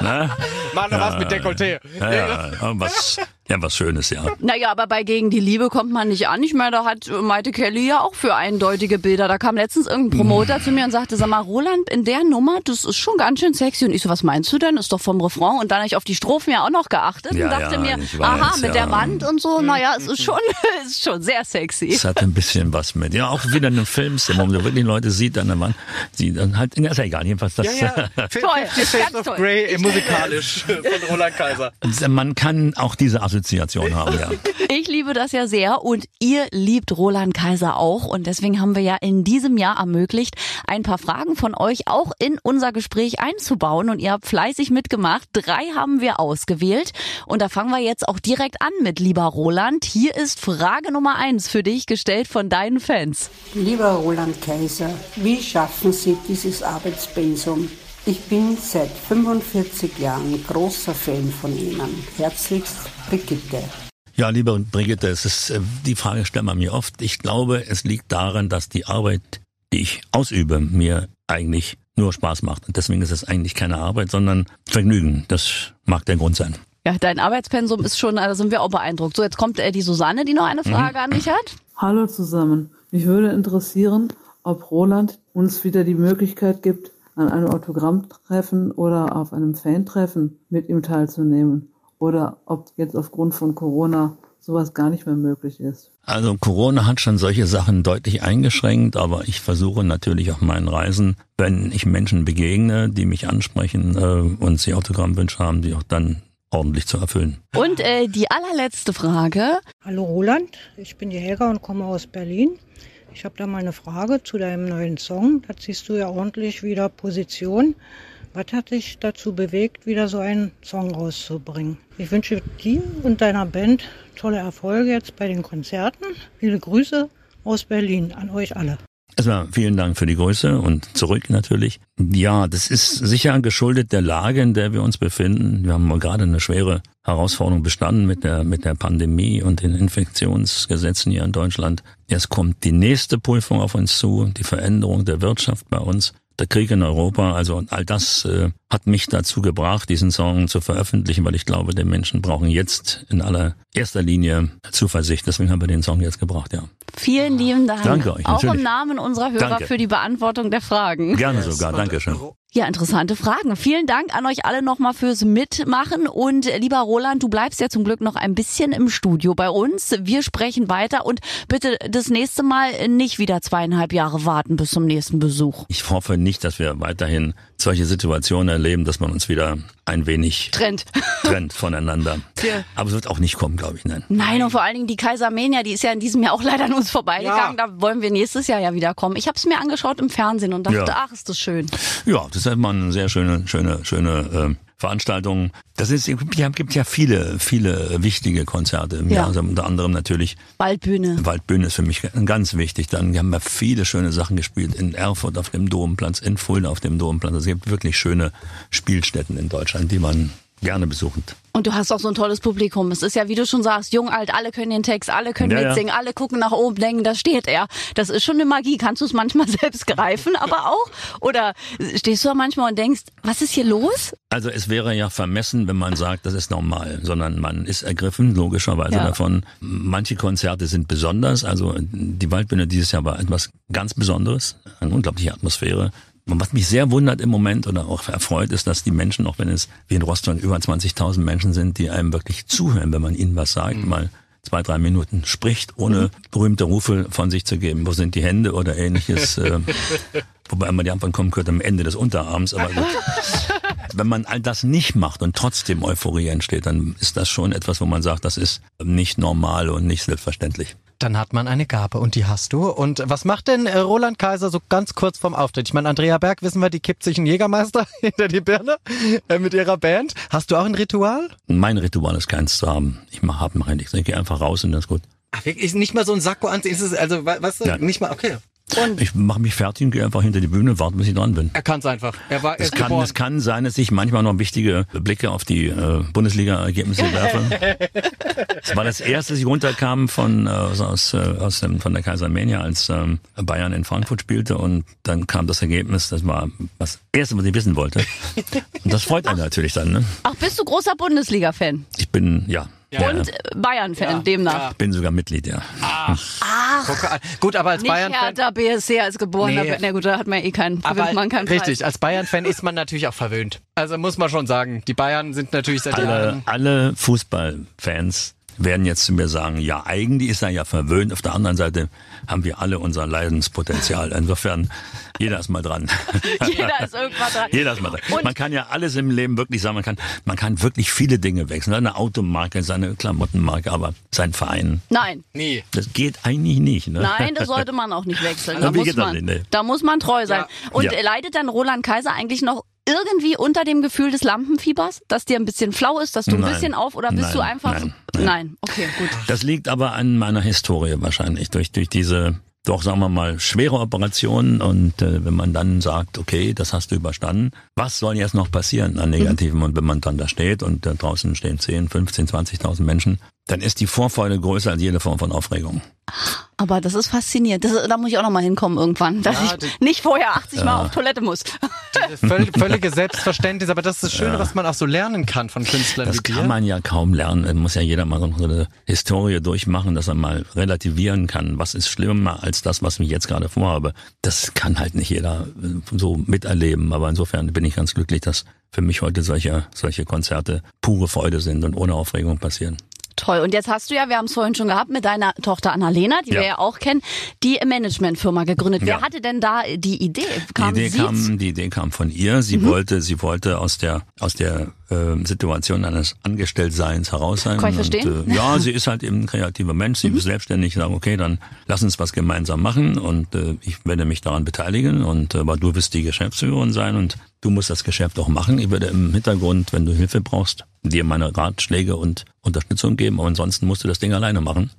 Na? Mach noch was mit Dekolleté. Ja, ja, was, Ja, was Schönes, ja. Naja, aber bei Gegen die Liebe kommt man nicht an. Ich meine, da hat Maite Kelly ja auch für eindeutige Bilder. Da kam letztens irgendein Promoter zu mir und sagte, sag mal, Roland, in der Nummer, das ist schon ganz schön sexy. Und ich so, was meinst du denn? Ist doch vom Refrain. Und dann habe ich auf die Strophen ja auch noch geachtet Ja, und dachte ja, mir, weiß, aha, mit ja. der Wand und so. Naja, es ist schon, es ist schon sehr sexy. Es hat ein bisschen was mit. Ja, auch wieder eine Filmszene, wo man wirklich Leute sieht an der Wand, die dann halt, ist ja egal, jedenfalls das. Ja, ja. Toll, Fifty Shades of toll. Grey äh, musikalisch von Roland Kaiser. Man kann auch diese Assoziation haben, ja. Ich liebe das ja sehr und ihr liebt Roland Kaiser auch und deswegen haben wir ja in diesem Jahr ermöglicht, ein paar Fragen von euch auch in unser Gespräch einzubauen und ihr habt fleißig mitgemacht. Drei haben wir ausgewählt und da fangen wir jetzt auch direkt an mit lieber Roland. Hier ist Frage Nummer eins für dich gestellt von deinen Fans. Lieber Roland Kaiser, wie schaffen Sie dieses Arbeitspensum? Ich bin seit 45 Jahren großer Fan von Ihnen. Herzlichst, Brigitte. Ja, liebe Brigitte, es ist, äh, die Frage stellt man mir oft. Ich glaube, es liegt daran, dass die Arbeit, die ich ausübe, mir eigentlich nur Spaß macht. Und deswegen ist es eigentlich keine Arbeit, sondern Vergnügen. Das mag der Grund sein. Ja, dein Arbeitspensum ist schon, da sind wir auch beeindruckt. So, jetzt kommt äh, die Susanne, die noch eine Frage an dich hat. Hallo zusammen. Mich würde interessieren, ob Roland uns wieder die Möglichkeit gibt, an einem Autogrammtreffen oder auf einem Fantreffen mit ihm teilzunehmen. Oder ob jetzt aufgrund von Corona sowas gar nicht mehr möglich ist. Also Corona hat schon solche Sachen deutlich eingeschränkt, aber ich versuche natürlich auf meinen Reisen, wenn ich Menschen begegne, die mich ansprechen äh, und sie Autogrammwünsche haben, die auch dann ordentlich zu erfüllen. Und äh, die allerletzte Frage. Hallo Roland, ich bin die Helga und komme aus Berlin. Ich habe da mal eine Frage zu deinem neuen Song. Da ziehst du ja ordentlich wieder Position. Was hat dich dazu bewegt, wieder so einen Song rauszubringen? Ich wünsche dir und deiner Band tolle Erfolge jetzt bei den Konzerten. Viele Grüße aus Berlin an euch alle. Erstmal vielen Dank für die Grüße und zurück natürlich. Ja, das ist sicher geschuldet der Lage, in der wir uns befinden. Wir haben gerade eine schwere Herausforderung bestanden mit der, mit der Pandemie und den Infektionsgesetzen hier in Deutschland. Jetzt kommt die nächste Prüfung auf uns zu, die Veränderung der Wirtschaft bei uns, der Krieg in Europa. Also all das äh, hat mich dazu gebracht, diesen Song zu veröffentlichen, weil ich glaube, die Menschen brauchen jetzt in aller erster Linie Zuversicht. Deswegen haben wir den Song jetzt gebracht, ja. Vielen lieben Dank. Danke euch, Auch natürlich. im Namen unserer Hörer Danke. für die Beantwortung der Fragen. Gerne sogar, Dankeschön. Ja, interessante Fragen. Vielen Dank an euch alle nochmal fürs Mitmachen. Und äh, lieber Roland, du bleibst ja zum Glück noch ein bisschen im Studio bei uns. Wir sprechen weiter und bitte das nächste Mal nicht wieder zweieinhalb Jahre warten bis zum nächsten Besuch. Ich hoffe nicht, dass wir weiterhin solche Situationen erleben, dass man uns wieder ein wenig Trend. trennt voneinander. Ja. Aber es wird auch nicht kommen, glaube ich, nein. Nein, und vor allen Dingen die Kaisermania, die ist ja in diesem Jahr auch leider an uns vorbeigegangen. Da wollen wir nächstes Jahr ja wieder kommen. Ich habe es mir angeschaut im Fernsehen und dachte, Ja. ach, ist das schön. Ja, das ist immer eine sehr schöne, schöne, schöne äh, Veranstaltung. Das ist, es gibt ja, gibt ja viele, viele wichtige Konzerte im Ja. Jahr. Also unter anderem natürlich Waldbühne. Waldbühne ist für mich ganz wichtig. Dann haben wir viele schöne Sachen gespielt in Erfurt auf dem Domplatz, in Fulda auf dem Domplatz. Also Es gibt wirklich schöne Spielstätten in Deutschland, die man gerne besucht. Und du hast auch so ein tolles Publikum. Es ist ja, wie du schon sagst, jung, alt, alle können den Text, alle können Ja, ja. mitsingen, alle gucken nach oben, denken, da steht er. Das ist schon eine Magie. Kannst du es manchmal selbst greifen, aber auch? Oder stehst du da manchmal und denkst, was ist hier los? Also es wäre ja vermessen, wenn man sagt, das ist normal, sondern man ist ergriffen, logischerweise Ja. davon. Manche Konzerte sind besonders, also die Waldbühne dieses Jahr war etwas ganz Besonderes, eine unglaubliche Atmosphäre. Und was mich sehr wundert im Moment oder auch erfreut, ist, dass die Menschen, auch wenn es wie in Rostock über 20.000 Menschen sind, die einem wirklich zuhören, wenn man ihnen was sagt, mal zwei, drei Minuten spricht, ohne berühmte Rufe von sich zu geben. Wo sind die Hände oder ähnliches? äh, wobei immer die Antwort kommen könnte am Ende des Unterarms, aber gut. Wenn man all das nicht macht und trotzdem Euphorie entsteht, dann ist das schon etwas, wo man sagt, das ist nicht normal und nicht selbstverständlich. Dann hat man eine Gabe und die hast du. Und was macht denn äh, Roland Kaiser so ganz kurz vorm Auftritt? Ich meine, Andrea Berg, wissen wir, die kippt sich einen Jägermeister hinter die Birne äh, mit ihrer Band. Hast du auch ein Ritual? Mein Ritual ist keins zu haben. Ich mache hab nichts. Ich gehe einfach raus und das ist gut. Ach, wirklich? Nicht mal so ein Sakko anziehen? Ist es, also, du, Ja. nicht mal, okay. Ich mache mich fertig und gehe einfach hinter die Bühne, warte, bis ich dran bin. Er kann es einfach. Er war, er Es kann, geboren. es kann sein, dass ich manchmal noch wichtige Blicke auf die äh, Bundesliga-Ergebnisse werfe. Es war das erste, dass ich runterkam von, äh, aus, äh, aus dem, von der Kaisermania, als ähm, Bayern in Frankfurt spielte und dann kam das Ergebnis, das war das Erste, was ich wissen wollte. Und das freut einen natürlich dann. Ne? Ach, bist du großer Bundesliga-Fan? Ich bin, ja, Und äh, Bayern-Fan demnach. Bin sogar Mitglied, ja. Gucke an. Gut, aber als Nicht Bayern-Fan. Hertha BSC als geborener Nee. Na gut, da hat man eh keinen, Aber man keinen richtig, als Bayern-Fan ist man natürlich auch verwöhnt. Also muss man schon sagen, die Bayern sind natürlich seit Alle, Jahren. alle Fußballfans werden jetzt zu mir sagen, ja, eigentlich ist er ja verwöhnt. Auf der anderen Seite haben wir alle unser Leidenspotenzial. Insofern, jeder ist mal dran. Jeder ist irgendwann dran. Jeder ist mal dran. Und- man kann ja alles im Leben wirklich sagen, man kann, man kann wirklich viele Dinge wechseln. Seine Automarke, seine Klamottenmarke, aber sein Verein, Nein. Nee. das geht eigentlich nicht. Ne? Nein, das sollte man auch nicht wechseln. Da muss, man, nicht, ne? da muss man treu sein. Und Ja. leidet dann Roland Kaiser eigentlich noch irgendwie unter dem Gefühl des Lampenfiebers, dass dir ein bisschen flau ist, dass du ein Nein. bisschen auf oder bist Nein, du einfach nein, nein. nein. okay, gut. Das liegt aber an meiner Historie wahrscheinlich, durch, durch diese doch, sagen wir mal, schwere Operationen und äh, wenn man dann sagt, okay, das hast du überstanden, was soll jetzt noch passieren an Negativen? Und wenn man dann da steht und da draußen stehen 10, 15, 20.000 Menschen, dann ist die Vorfreude größer als jede Form von Aufregung. Aber das ist faszinierend. Das, da muss ich auch noch mal hinkommen irgendwann, dass Ja, ich nicht vorher 80 Mal auf Toilette muss. Völ völlige Selbstverständnis, aber das ist das Schöne, was man auch so lernen kann von Künstlern Das wie dir. kann man ja kaum lernen. Es muss ja jeder mal so eine Historie durchmachen, dass er mal relativieren kann. Was ist schlimmer als das, was ich jetzt gerade vorhabe? Das kann halt nicht jeder äh, so miterleben. Aber insofern bin ich ganz glücklich, dass für mich heute solche, solche Konzerte pure Freude sind und ohne Aufregung passieren. Toll. Und jetzt hast du ja, wir haben es vorhin schon gehabt, mit deiner Tochter Annalena, die Ja. wir ja auch kennen, die Managementfirma gegründet. Wer Ja. hatte denn da die Idee? Kam die, Idee sie? kam, die Idee kam von ihr. Sie wollte, sie wollte aus der aus der äh, Situation eines Angestelltseins heraus sein. Kann ich verstehen. Und, äh, ja, sie ist halt eben ein kreativer Mensch. Sie ist selbstständig. Sagen, okay, dann lass uns was gemeinsam machen und äh, ich werde mich daran beteiligen. Und äh, aber du wirst die Geschäftsführerin sein und du musst das Geschäft auch machen. Ich werde im Hintergrund, wenn du Hilfe brauchst, dir meine Ratschläge und Unterstützung geben. Aber ansonsten musst du das Ding alleine machen.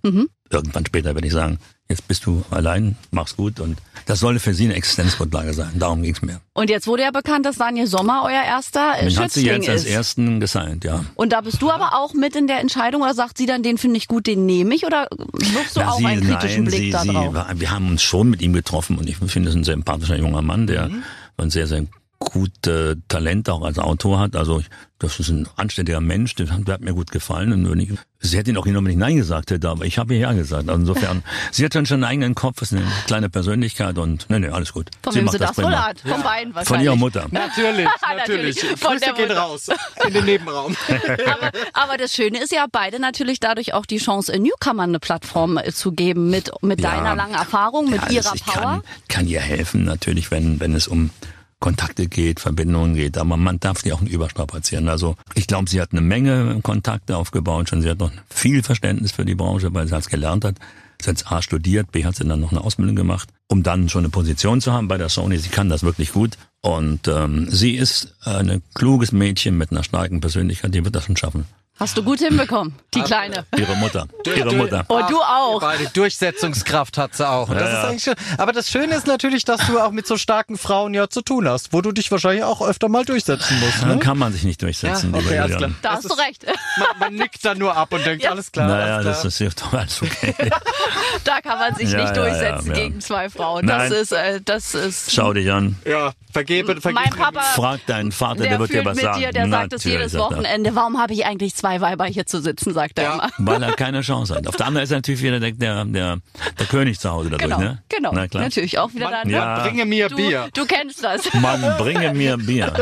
Irgendwann später werde ich sagen, jetzt bist du allein, mach's gut. Und das sollte für sie eine Existenzgrundlage sein. Darum ging's mir. Und jetzt wurde ja bekannt, dass Daniel Sommer euer erster äh, Den hat sie Schützling jetzt als ist. ersten gesigned, ja. Und da bist du aber auch mit in der Entscheidung oder sagt sie dann, den finde ich gut, den nehme ich? Oder wirfst du Na, auch sie, einen kritischen nein, Blick sie, da sie, drauf? wir haben uns schon mit ihm getroffen und ich finde, es ein sympathischer junger Mann, der Mhm. ein sehr, sehr gut äh, Talent auch als Autor hat. Also ich, das ist ein anständiger Mensch, der, hat- der hat mir gut gefallen. Und wenn ich, sie hätte ihn auch genommen, wenn ich Nein gesagt hätte, aber ich habe ihr Ja gesagt. Also insofern, sie hat dann schon einen eigenen Kopf, ist eine kleine Persönlichkeit und nee, nee, alles gut. Von sie wem macht sie das wohl prima. hat? Von beiden wahrscheinlich. Von ihrer Mutter. Natürlich, Natürlich. natürlich. Von Grüße der gehen Mutter. raus in den Nebenraum. aber, aber das Schöne ist ja, beide natürlich dadurch auch die Chance, Newcomern eine Plattform äh, zu geben mit, mit Ja. deiner langen Erfahrung, mit Ja, ihrer ich Power. Kann, kann ihr helfen, natürlich, wenn, wenn es um Kontakte geht, Verbindungen geht, aber man darf die auch nicht überstrapazieren. Also ich glaube, sie hat eine Menge Kontakte aufgebaut schon. Sie hat noch viel Verständnis für die Branche, weil sie es gelernt hat. Sie hat A studiert, B hat sie dann noch eine Ausbildung gemacht, um dann schon eine Position zu haben bei der Sony. Sie kann das wirklich gut. Und ähm, sie ist ein kluges Mädchen mit einer starken Persönlichkeit, die wird das schon schaffen. Hast du gut hinbekommen, die Kleine. Ihre Mutter. Ihre Mutter. Und du auch. Beide Durchsetzungskraft hat sie auch. Und das Ja, ist ja. eigentlich schön. Aber das Schöne ist natürlich, dass du auch mit so starken Frauen ja zu tun hast, wo du dich wahrscheinlich auch öfter mal durchsetzen musst. Dann Ne? kann man sich nicht durchsetzen. Ja, okay, lieber. Da Das hast du recht. Man, man nickt dann nur ab und denkt, Ja. alles klar. Naja, alles klar. das ist doch alles okay. Da kann man sich Ja, nicht ja, durchsetzen ja, ja. gegen zwei Frauen. Das Nein. ist, äh, das ist. Schau dich an. ja, vergebe, vergebe. Mein Papa, Frag deinen Vater, der, der wird dir was mit sagen. dir, der sagt es Natürlich jedes sagt er. Wochenende. Warum habe ich eigentlich zwei Weiber hier zu sitzen, sagt er Ja. immer. Weil er keine Chance hat. Auf der anderen ist er natürlich wieder der, der, der, der König zu Hause dadurch, Genau, ne? genau. Na klar. Natürlich auch wieder Mann, dann. Ja. Bringe mir Du, Bier. du kennst das. Mann, bringe mir Bier.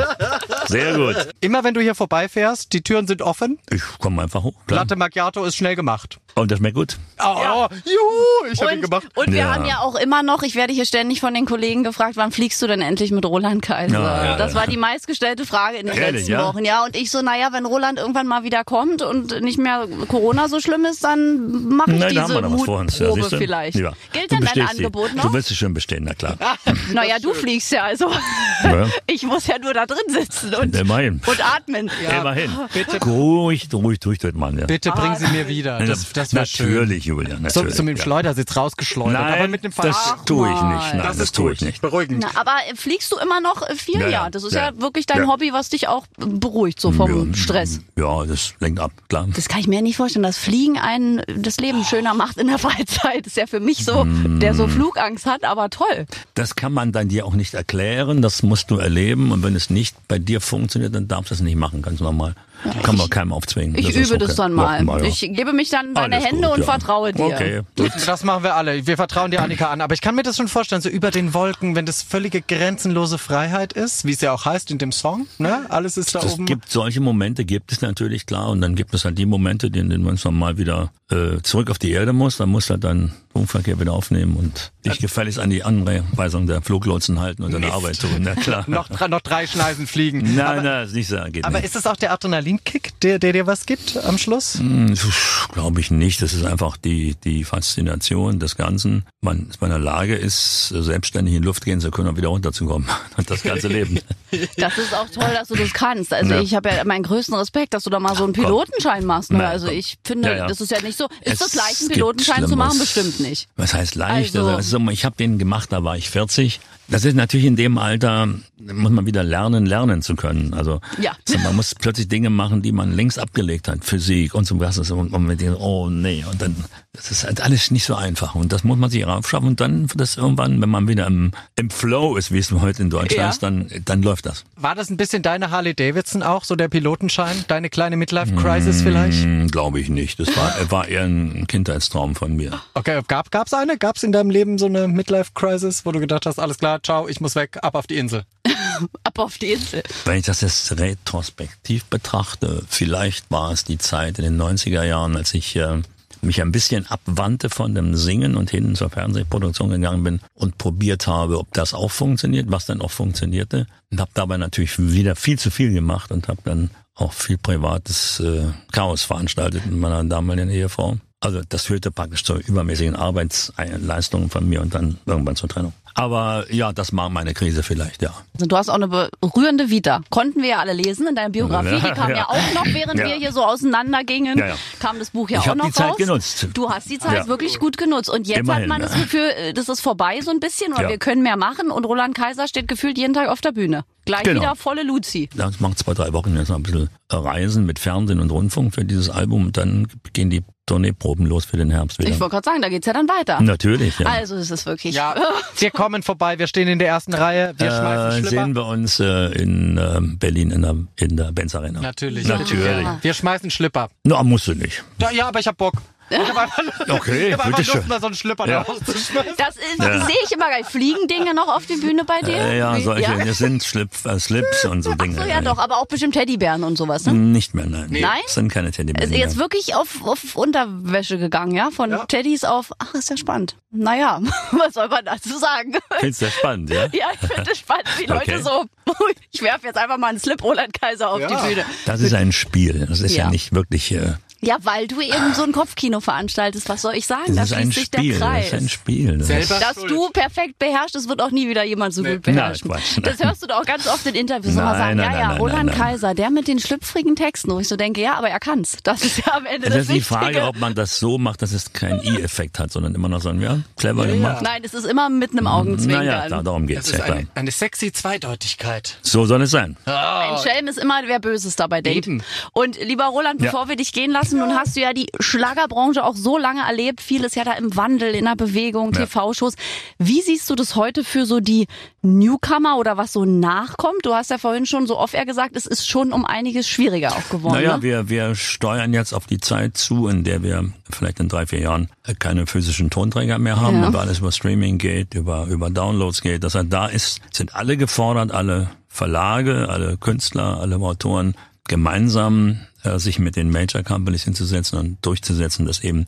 Sehr gut. Immer wenn du hier vorbeifährst, die Türen sind offen, Ich komme einfach hoch. Klar. Latte Macchiato ist schnell gemacht. Und das schmeckt gut. Oh, juhu, ich habe ihn gemacht. und wir Ja. haben ja auch immer noch, ich werde hier ständig von den Kollegen gefragt, wann fliegst du denn endlich mit Roland Kaiser? Ja, ja, das ja. war die meistgestellte Frage in den Ehrlich, letzten ja? Wochen. Ja, und ich so, naja, wenn Roland irgendwann mal wieder kommt und nicht mehr Corona so schlimm ist, dann mache ich Nein, da haben diese wir noch was vor uns. Ja, Mutprobe du? vielleicht. Ja. Gilt Du denn dein die. Angebot noch? Du wirst es schon bestehen, na klar. naja, du fliegst ja, also Ja. ich muss ja nur da drin sitzen und, Immerhin. und atmen. Immerhin. Ruhig, ruhig durch, durch Mann. Ja. Bitte bring sie mir wieder. Das, das wäre schön. natürlich, Julian. So, Natürlich, so mit dem ja. Schleudersitz rausgeschleudert. Nein, aber mit dem das Fahrrad. tue ich nicht. Nein, das das, ist tue ich nicht. Beruhigend. Na, aber äh, fliegst du immer noch äh, viel? Ja, Ja, das ist ja. ja, wirklich dein Ja. Hobby, was dich auch beruhigt, so vom Ja, Stress. Ja, das lenkt ab, klar. Das kann ich mir nicht vorstellen, dass Fliegen einen das Leben schöner macht in der Freizeit. Das ist ja für mich so, der Mm. so Flugangst hat, aber toll. Das kann man dann dir auch nicht erklären, das musst du erleben und wenn es nicht bei dir funktioniert, dann darfst du es nicht machen, ganz normal. Kann man keinem aufzwingen. Ich das übe okay. das dann mal. Ja, ja. Ich gebe mich dann in deine Alles Hände gut, und ja. vertraue dir. Okay. Das machen wir alle. Wir vertrauen dir, Annika, an. Aber ich kann mir das schon vorstellen, so über den Wolken, wenn das völlige grenzenlose Freiheit ist, wie es ja auch heißt in dem Song, ne? Alles ist da Es oben. gibt solche Momente, gibt es natürlich klar, und dann gibt es halt die Momente, in denen man dann mal wieder äh, zurück auf die Erde muss. Dann muss er dann Funkverkehr wieder aufnehmen und dich gefälligst an die Anweisung der Fluglotsen halten und deine Arbeit tun. Na klar. noch, noch drei Schneisen fliegen. Nein, aber, nein, ist nicht so. Geht aber nicht. ist es auch der Adrenalinkick, der, der dir was gibt am Schluss? Glaube ich nicht. Das ist einfach die, die Faszination des Ganzen. Man, man in der Lage ist, selbstständig in die Luft gehen zu können und wieder runterzukommen. Und das ganze Leben. Das ist auch toll, dass du das kannst. Also Ja. ich habe ja meinen größten Respekt, dass du da mal so einen Pilotenschein machst. Ne? Na, Also ich finde, Ja, ja. das ist ja nicht so. Ist Es das leicht, einen Pilotenschein zu machen? Bestimmt nicht. Was heißt leicht? Also, also, ich habe den gemacht, da war ich 40. Das ist natürlich in dem Alter, muss man wieder lernen, lernen zu können. Also, Ja. man muss plötzlich Dinge machen, die man längst abgelegt hat. Physik und so was. Und, und mit dem, oh nee. Und dann, das ist halt alles nicht so einfach. Und das muss man sich raufschaffen. Und dann das irgendwann, wenn man wieder im, im Flow ist, wie es heute in Deutsch Ja. heißt, dann, dann läuft das. War das ein bisschen deine Harley Davidson auch, so der Pilotenschein? Deine kleine Midlife-Crisis vielleicht? Hm, Glaube ich nicht. Das war, war eher ein Kindheitstraum von mir. Okay, gab, gab's eine? Gab's in deinem Leben so eine Midlife-Crisis, wo du gedacht hast, alles klar, ciao, ich muss weg, ab auf die Insel? Ab auf die Insel. Wenn ich das jetzt retrospektiv betrachte, vielleicht war es die Zeit in den 90er Jahren, als ich äh, mich ein bisschen abwandte von dem Singen und hin zur Fernsehproduktion gegangen bin und probiert habe, ob das auch funktioniert, was dann auch funktionierte. Und habe dabei natürlich wieder viel zu viel gemacht und habe dann auch viel privates äh, Chaos veranstaltet mit meiner damaligen Ehefrau. Also das führte praktisch zur übermäßigen Arbeitsleistung von mir und dann irgendwann zur Trennung. Aber ja, das war meine Krise vielleicht, ja. Also du hast auch eine berührende Vita. Konnten wir ja alle lesen in deiner Biografie. Ja, die kam ja. ja. auch noch, während Ja. wir hier so auseinandergingen. Ja, ja. Kam das Buch ja Ich auch noch die Zeit raus. genutzt. Du hast die Zeit Ja. wirklich gut genutzt. Und jetzt hat Immerhin, man das ja. Gefühl, äh, das ist vorbei so ein bisschen oder Ja. wir können mehr machen. Und Roland Kaiser steht gefühlt jeden Tag auf der Bühne. Gleich Genau. wieder volle Luzi. Das macht zwei, drei Wochen jetzt noch ein bisschen Reisen mit Fernsehen und Rundfunk für dieses Album und dann gehen die Tourneeproben los für den Herbst wieder. Ich wollte gerade sagen, da geht's ja dann weiter. Natürlich, ja. Also es ist wirklich. Ja, wir kommen vorbei, wir stehen in der ersten Reihe, wir äh, schmeißen Schlipper. sehen wir uns äh, in äh, Berlin in der, in der Benz Arena. Natürlich. Natürlich. Wir schmeißen Schlipper. Na, musst du nicht. Ja, ja aber ich hab Bock. Ich hab einfach, Okay, ich hab einfach. Lust, mal so einen Schlipper Ja. da rauszuschmeißen. Das ist, Ja. sehe ich immer geil. Fliegen Dinge noch auf die Bühne bei dir? Äh, ja, solche, Ja? sind Slip, äh, Slips und so Dinge. So, ja doch, aber auch bestimmt Teddybären und sowas, ne? Nicht mehr, nein. Nein? Das sind keine Teddybären Ist mehr. jetzt wirklich auf, auf Unterwäsche gegangen, ja? Von Teddys auf, ach, ist ja spannend. Naja, was soll man dazu sagen? Findest du das spannend, ja? Ja, ich finde es spannend, wie Leute Okay. so, ich werfe jetzt einfach mal einen Slip Roland Kaiser auf Ja. die Bühne. Das ist ein Spiel. Das ist ja, Ja. nicht wirklich, äh, Ja, weil du eben so ein Kopfkino veranstaltest, was soll ich sagen? das Da ist ein schließt sich der Spiel. Das Kreis. ist ein Spiel. Das ist, Selber Dass schuld. du perfekt beherrschst, das wird auch nie wieder jemand so gut beherrschen. Quatsch, das nein. hörst du doch auch ganz oft in Interviews immer Nein, sagen, nein, ja, nein, ja, nein, Roland nein, nein. Kaiser, der mit den schlüpfrigen Texten, wo ich so denke, ja, aber er kann's. Das ist ja am Ende Es das ist die Wichtige. Frage, ob man das so macht, dass es keinen I-Effekt hat, sondern immer noch so ein, ja, clever gemacht. Nein, es ist immer mit einem Augenzwinkern. Naja, da, darum geht's Das ist ja klar. eine, eine sexy Zweideutigkeit. So soll es sein. Ein Schelm ist immer, wer Böses dabei denkt. Und lieber Roland, Ja. bevor wir dich gehen lassen, nun hast du ja die Schlagerbranche auch so lange erlebt, vieles ja da im Wandel, in der Bewegung, Ja. TV-Shows. Wie siehst du das heute für so die Newcomer oder was so nachkommt? Du hast ja vorhin schon so oft eher gesagt, es ist schon um einiges schwieriger auch geworden. Naja, ne? wir, wir steuern jetzt auf die Zeit zu, in der wir vielleicht in drei, vier Jahren keine physischen Tonträger mehr haben, Ja. über alles über Streaming geht, über, über Downloads geht. Das heißt, da ist, sind alle gefordert, alle Verlage, alle Künstler, alle Autoren gemeinsam äh, sich mit den Major Companies hinzusetzen und durchzusetzen, dass eben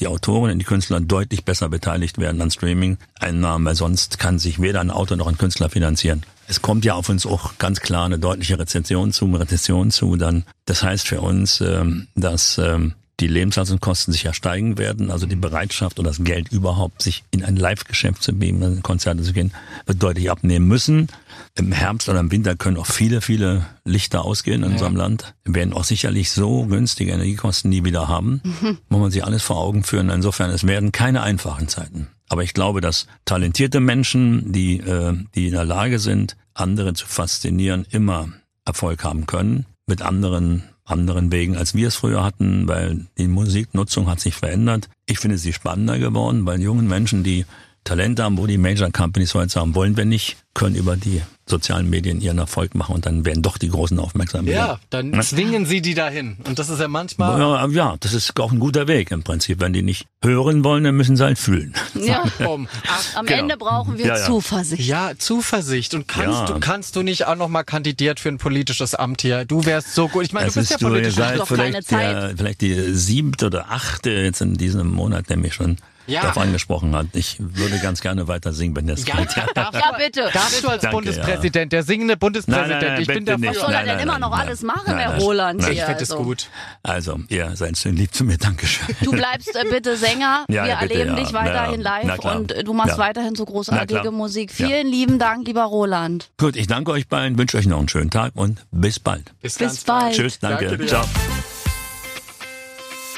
die Autoren und die Künstler deutlich besser beteiligt werden an Streaming-Einnahmen, weil sonst kann sich weder ein Autor noch ein Künstler finanzieren. Es kommt ja auf uns auch ganz klar eine deutliche Rezession zu, Rezession zu. Dann, das heißt für uns, ähm, dass ähm, die Lebenshaltungskosten sich ja steigen werden, also die Bereitschaft oder das Geld überhaupt, sich in ein Live-Geschäft zu begeben, in Konzerte zu gehen, wird deutlich abnehmen müssen. Im Herbst oder im Winter können auch viele, viele Lichter ausgehen in unserem Land. Wir werden auch sicherlich so günstige Energiekosten nie wieder haben. Muss man sich alles vor Augen führen. Insofern, es werden keine einfachen Zeiten. Aber ich glaube, dass talentierte Menschen, die, äh, die in der Lage sind, andere zu faszinieren, immer Erfolg haben können. Mit anderen anderen Wegen, als wir es früher hatten, weil die Musiknutzung hat sich verändert. Ich finde sie spannender geworden, weil jungen Menschen, die Talente haben, wo die Major Companies heute sagen, wollen wir nicht, können über die sozialen Medien ihren Erfolg machen und dann werden doch die Großen aufmerksam. Ja, dann zwingen sie die dahin. Und das ist ja manchmal. Ja, ja, das ist auch ein guter Weg im Prinzip. Wenn die nicht hören wollen, dann müssen sie halt fühlen. Ja. Um. Ach, Am Genau. Ende brauchen wir Ja, ja. Zuversicht. ja, Zuversicht. Und kannst Ja. du kannst du nicht auch noch mal kandidiert für ein politisches Amt hier? Du wärst so gut. Ich meine, Es du bist ja ist, du, politisch. seid vielleicht, Zeit. der, vielleicht die siebte oder achte jetzt in diesem Monat, mich schon Ja. darauf angesprochen hat. Ich würde ganz gerne weiter singen, wenn das Ja, geht. Ja. darf, Ja, bitte. darfst du als Danke, Bundespräsident, der singende Bundespräsident, Nein, nein, nein, ich bin der nicht. Was soll er denn immer noch nein. alles machen, Nein, Herr nein. Roland? Nein, Ich finde es Also, gut. Also, ihr seid schön lieb zu mir, Dankeschön. Du bleibst äh, bitte Sänger. Ja, wir bitte, erleben ja. dich weiterhin Na, live und äh, du machst Ja. weiterhin so großartige. Musik. Ja. Vielen lieben Dank, lieber Roland. Gut, ich danke euch beiden, wünsche euch noch einen schönen Tag und bis bald. Bis, Bis ganz bald. Tschüss, danke. Danke. Ciao.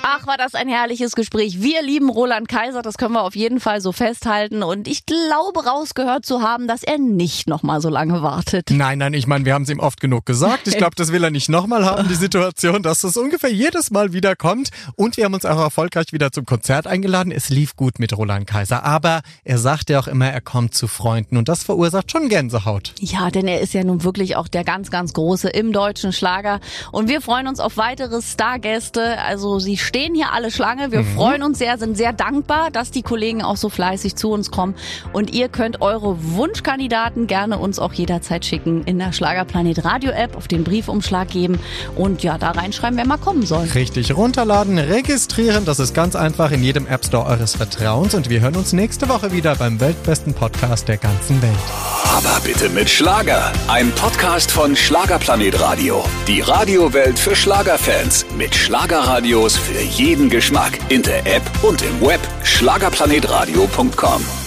Ach, war das ein herrliches Gespräch. Wir lieben Roland Kaiser, das können wir auf jeden Fall so festhalten. Und ich glaube, rausgehört zu haben, dass er nicht noch mal so lange wartet. Nein, nein, ich meine, wir haben es ihm oft genug gesagt. Ich glaube, das will er nicht nochmal haben, die Situation, dass das ungefähr jedes Mal wieder kommt. Und wir haben uns auch erfolgreich wieder zum Konzert eingeladen. Es lief gut mit Roland Kaiser. Aber er sagt ja auch immer, er kommt zu Freunden. Und das verursacht schon Gänsehaut. Ja, denn er ist ja nun wirklich auch der ganz, ganz Große im deutschen Schlager. Und wir freuen uns auf weitere Stargäste. Also sie stehen hier alle Schlange. Wir freuen uns sehr, sind sehr dankbar, dass die Kollegen auch so fleißig zu uns kommen. Und ihr könnt eure Wunschkandidaten gerne uns auch jederzeit schicken in der Schlagerplanet Radio App auf den Briefumschlag geben und ja, da reinschreiben, wer mal kommen soll. Richtig runterladen, registrieren, das ist ganz einfach in jedem App Store eures Vertrauens. Und wir hören uns nächste Woche wieder beim weltbesten Podcast der ganzen Welt. Aber bitte mit Schlager. Ein Podcast von Schlagerplanet Radio. Die Radiowelt für Schlagerfans. Mit Schlagerradios für jeden Geschmack. In der App und im Web. Schlagerplanetradio.com.